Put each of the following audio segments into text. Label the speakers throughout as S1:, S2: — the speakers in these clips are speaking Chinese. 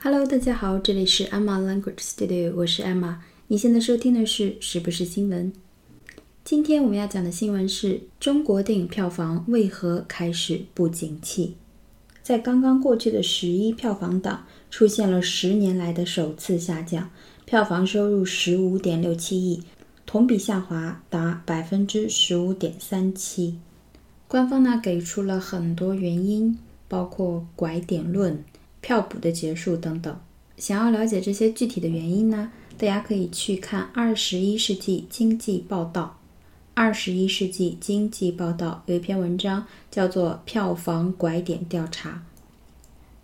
S1: Hello，大家好，这里是 Emma Language Studio，我是 Emma。你现在收听的是是不是新闻？今天我们要讲的新闻是中国电影票房为何开始不景气？在刚刚过去的十一票房档出现了十年来的首次下降，票房收入十五点六七亿，同比下滑达百分之十五点三七。官方呢给出了很多原因，包括拐点论。票补的结束等等，想要了解这些具体的原因呢？大家可以去看《二十一世纪经济报道》。《二十一世纪经济报道》有一篇文章叫做《票房拐点调查》，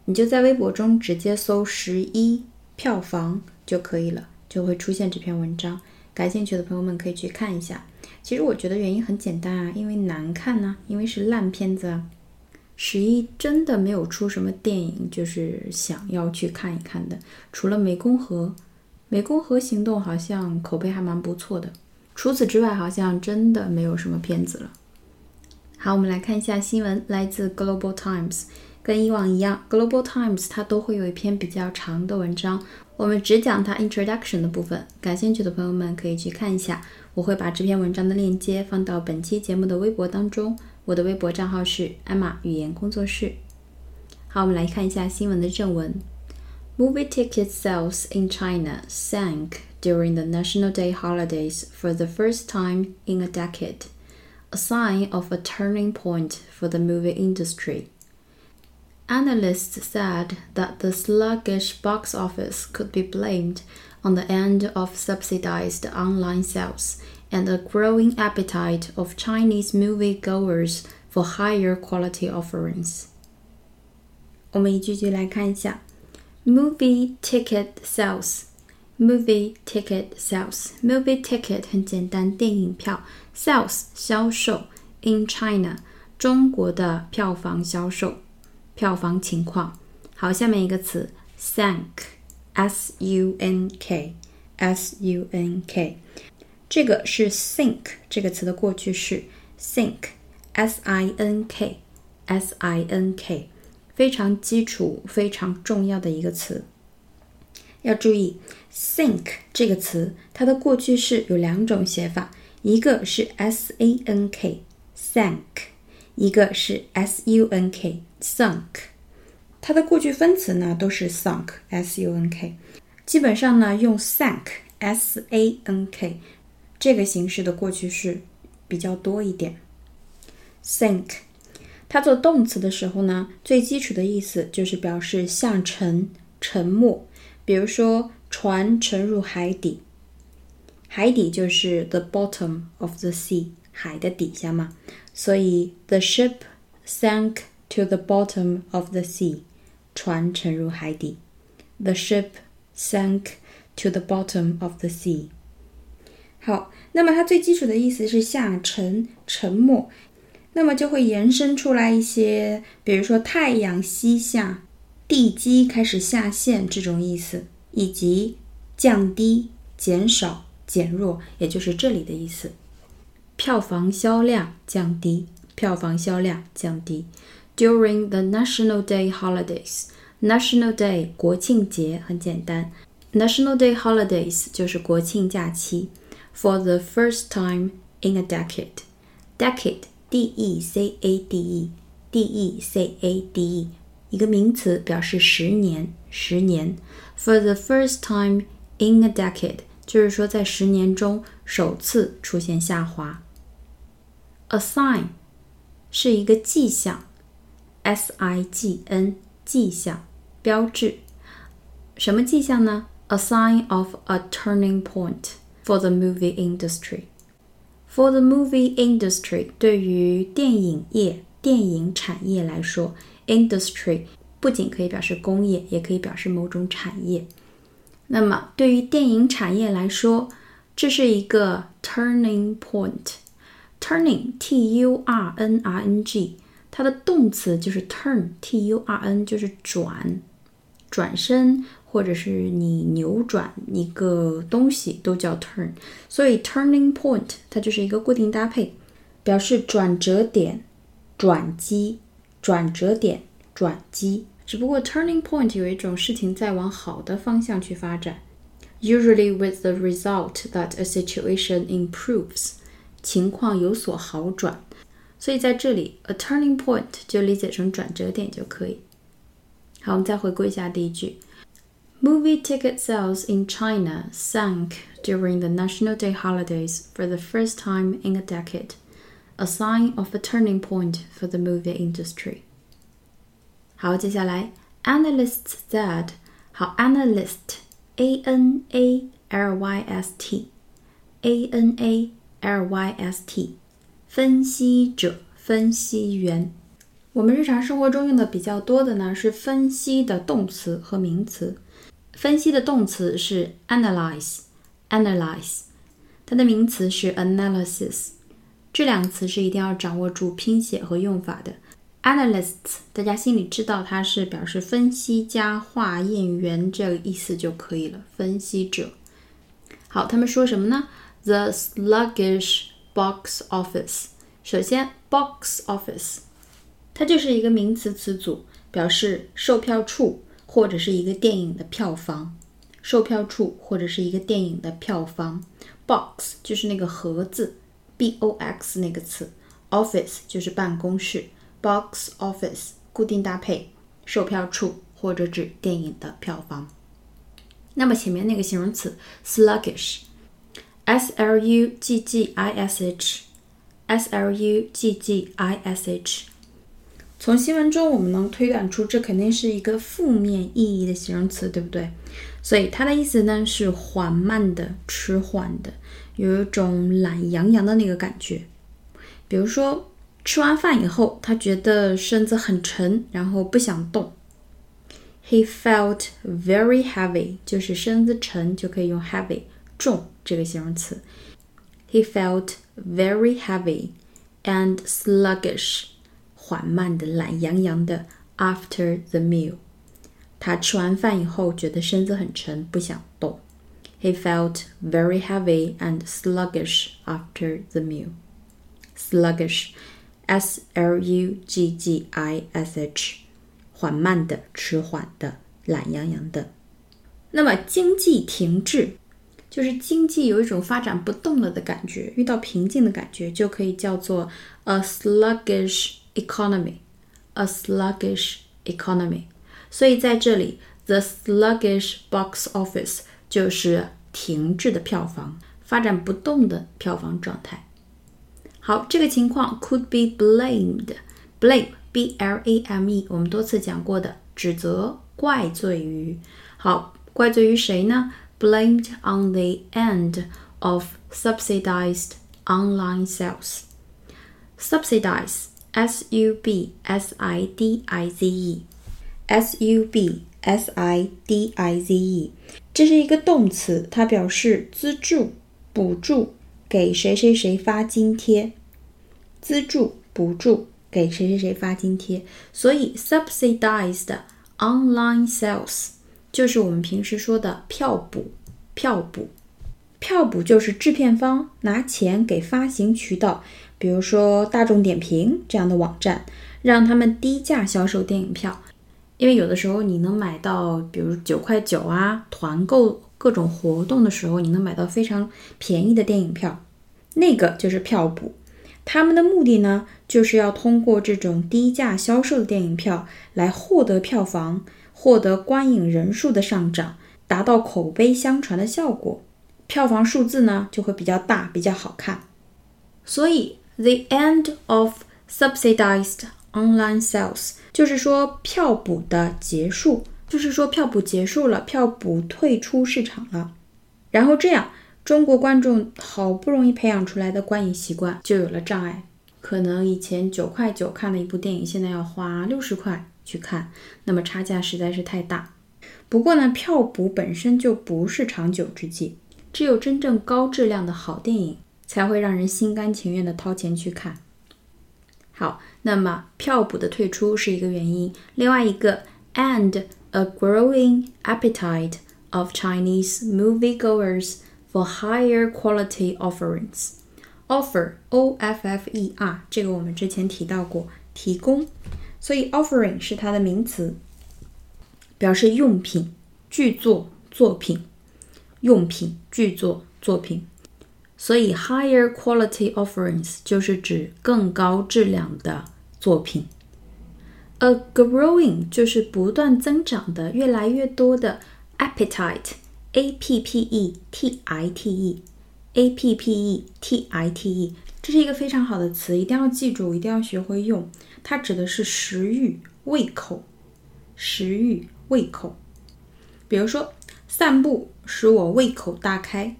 S1: 你就在微博中直接搜“十一票房”就可以了，就会出现这篇文章。感兴趣的朋友们可以去看一下。其实我觉得原因很简单啊，因为难看呢，因为是烂片子。十一真的没有出什么电影，就是想要去看一看的。除了《湄公河》，《湄公河行动》好像口碑还蛮不错的。除此之外，好像真的没有什么片子了。好，我们来看一下新闻，来自 Global Times。跟以往一样，Global Times 它都会有一篇比较长的文章，我们只讲它 Introduction 的部分。感兴趣的朋友们可以去看一下，我会把这篇文章的链接放到本期节目的微博当中。我的微博账号是艾玛语言工作室。好，我们来看一下新闻的正文。Movie ticket sales in China sank during the National Day holidays for the first time in a decade, a sign of a turning point for the movie industry. Analysts said that the sluggish box office could be blamed on the end of subsidized online sales and a growing appetite of Chinese moviegoers for higher quality offerings. 我们一句句来看一下，movie ticket sales。movie ticket sales movie ticket 很简单，电影票 sales 销售 in China 中国的票房销售票房情况。好，下面一个词 sank s u n k s u n k 这个是 sink 这个词的过去式，sink，s i n k，s i n k，非常基础、非常重要的一个词。要注意，sink 这个词它的过去式有两种写法，一个是 s a n k，sank，一个是 s u n k，sunk。它的过去分词呢都是 sunk，s u n k，基本上呢用 sank，s a n k。这个形式的过去式比较多一点。sink，它做动词的时候呢，最基础的意思就是表示下沉、沉没。比如说，船沉入海底，海底就是 the bottom of the sea，海的底下嘛。所以，the ship sank to the bottom of the sea，船沉入海底。The ship sank to the bottom of the sea。 好，那么它最基础的意思是下沉、沉没，那么就会延伸出来一些，比如说太阳西下、地基开始下陷这种意思，以及降低、减少、减弱，也就是这里的意思。票房销量降低，票房销量降低。During the National Day holidays，National Day 国庆节很简单，National Day holidays 就是国庆假期。for the first time in a decade. Decade, d e c a d e, d e c a d e，一个名词表示十年，十年。For the first time in a decade，就是说在十年中首次出现下滑。A sign 是一个迹象，s i g n 迹象，标志。什么迹象呢？A sign of a turning point。 For the movie industry, for the movie industry，对于电影业、电影产业来说，industry 不仅可以表示工业，也可以表示某种产业。那么，对于电影产业来说，这是一个 turning point。turning，t u r n r n g，它的动词就是 turn，t u r n 就是转，转身。或者是你扭转一个东西都叫 turn，所以 turning point 它就是一个固定搭配，表示转折点、转机、转折点、转机，只不过 turning point 有一种事情在往好的方向去发展，usually with the result that a situation improves，情况有所好转。所以在这里，a turning point 就理解成转折点就可以。好，我们再回顾一下第一句。Movie ticket sales in China sank during the National Day holidays for the first time in a decade, a sign of a turning point for the movie industry. 好，接下来，analysts said，好，analyst，a n a l y s t，a n a l y s t，分析者、分析员。我们日常生活中用的比较多的呢是分析的动词和名词。 分析的动词是 analyze，analyze，它的名词是 analysis。这两个词是一定要掌握住拼写和用法的。analysts，大家心里知道它是表示分析家、化验员这个意思就可以了。分析者。好，他们说什么呢？The sluggish box office。首先，box office，它就是一个名词词组，表示售票处。或者是一个电影的票房，售票处或者是一个电影的票房。Box 就是那个盒子，B O X 那个词，Office 就是办公室，Box Office 固定搭配，售票处或者指电影的票房。那么前面那个形容词 sluggish，S L U G G I S H，S L U G G I S H。从新闻中，我们能推断出这肯定是一个负面意义的形容词，对不对？所以它的意思呢是缓慢的、迟缓的，有一种懒洋洋的那个感觉。比如说，吃完饭以后，他觉得身子很沉，然后不想动。He felt very heavy，就是身子沉就可以用 heavy 重这个形容词。He felt very heavy and sluggish。缓慢的、懒洋洋的。After the meal，他吃完饭以后觉得身子很沉，不想动。He felt very heavy and sluggish after the meal. Sluggish, S L U G G I S H，缓慢的、迟缓的、懒洋洋的。那么经济停滞，就是经济有一种发展不动了的感觉，遇到瓶颈的感觉，就可以叫做 a sluggish。economy, a sluggish economy. 所以在这里，the sluggish box office 就是停滞的票房，发展不动的票房状态。好，这个情况 could be blamed. Blame, b l a m e，我们多次讲过的，指责、怪罪于。好，怪罪于谁呢？Blamed on the end of subsidized online sales. Subsidize S U B S I D I Z E，S U B S I D I Z E，这是一个动词，它表示资助、补助，给谁谁谁发津贴。资助、补助，给谁谁谁发津贴。所以，subsidized online sales 就是我们平时说的票补、票补。票补就是制片方拿钱给发行渠道。比如说大众点评这样的网站，让他们低价销售电影票，因为有的时候你能买到，比如九块九啊，团购各种活动的时候，你能买到非常便宜的电影票，那个就是票补。他们的目的呢，就是要通过这种低价销售的电影票来获得票房，获得观影人数的上涨，达到口碑相传的效果，票房数字呢就会比较大，比较好看。所以。The end of subsidized online sales，就是说票补的结束，就是说票补结束了，票补退出市场了。然后这样，中国观众好不容易培养出来的观影习惯就有了障碍。可能以前九块九看的一部电影，现在要花六十块去看，那么差价实在是太大。不过呢，票补本身就不是长久之计，只有真正高质量的好电影。才会让人心甘情愿的掏钱去看。好，那么票补的退出是一个原因，另外一个，and a growing appetite of Chinese moviegoers for higher quality offerings。offer o f f e r 这个我们之前提到过，提供，所以 offering 是它的名词，表示用品、剧作、作品。用品、剧作、作品。所以，higher quality offerings 就是指更高质量的作品。A growing 就是不断增长的、越来越多的 appetite，a p p e t i t e，a p p e t i t e，这是一个非常好的词，一定要记住，一定要学会用。它指的是食欲、胃口、食欲、胃口。比如说，散步使我胃口大开，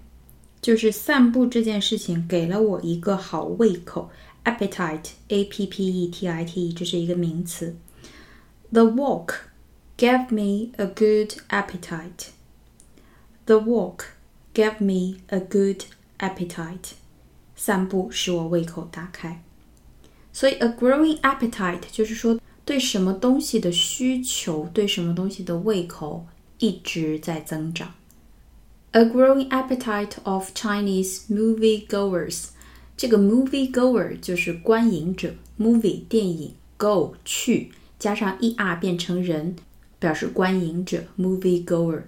S1: 就是散步这件事情给了我一个好胃口。appetite，a p p e t i t e，这是一个名词。The walk gave me a good appetite. The walk gave me a good appetite. 散步使我胃口大开。所以，a growing appetite 就是说对什么东西的需求，对什么东西的胃口一直在增长。 A growing appetite of Chinese movie goers。这个 movie goer 就是观影者，movie 电影，go 去，加上 er 变成人，表示观影者，movie goer。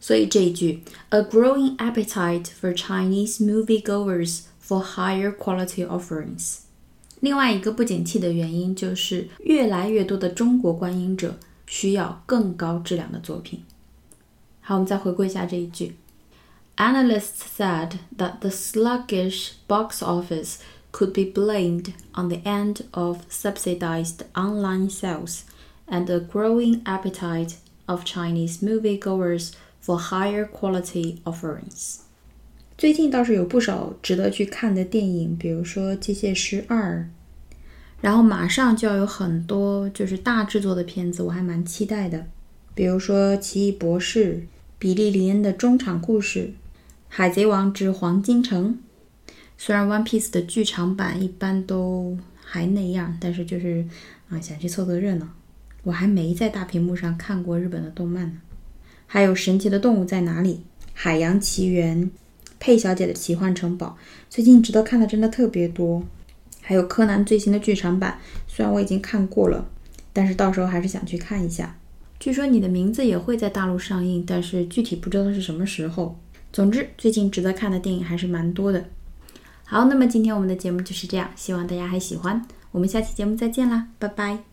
S1: 所以这一句，a growing appetite for Chinese movie goers for higher quality offerings。另外一个不景气的原因就是越来越多的中国观影者需要更高质量的作品。 好，我们再回顾一下这一句。Analysts said that the sluggish box office could be blamed on the end of subsidized online sales and a growing appetite of Chinese moviegoers for higher quality offerings. 最近倒是有不少值得去看的电影，比如说《机械师二》，然后马上就要有很多就是大制作的片子，我还蛮期待的。 比如说《奇异博士》、比利林恩的中场故事、《海贼王之黄金城》。虽然《One Piece》的剧场版一般都还那样，但是就是啊，想去凑凑热闹。我还没在大屏幕上看过日本的动漫呢。还有《神奇的动物在哪里》、《海洋奇缘》。佩小姐的奇幻城堡，最近值得看的真的特别多。还有柯南最新的剧场版，虽然我已经看过了，但是到时候还是想去看一下。据说你的名字也会在大陆上映，但是具体不知道是什么时候。总之，最近值得看的电影还是蛮多的。好，那么今天我们的节目就是这样，希望大家还喜欢。我们下期节目再见啦，拜拜。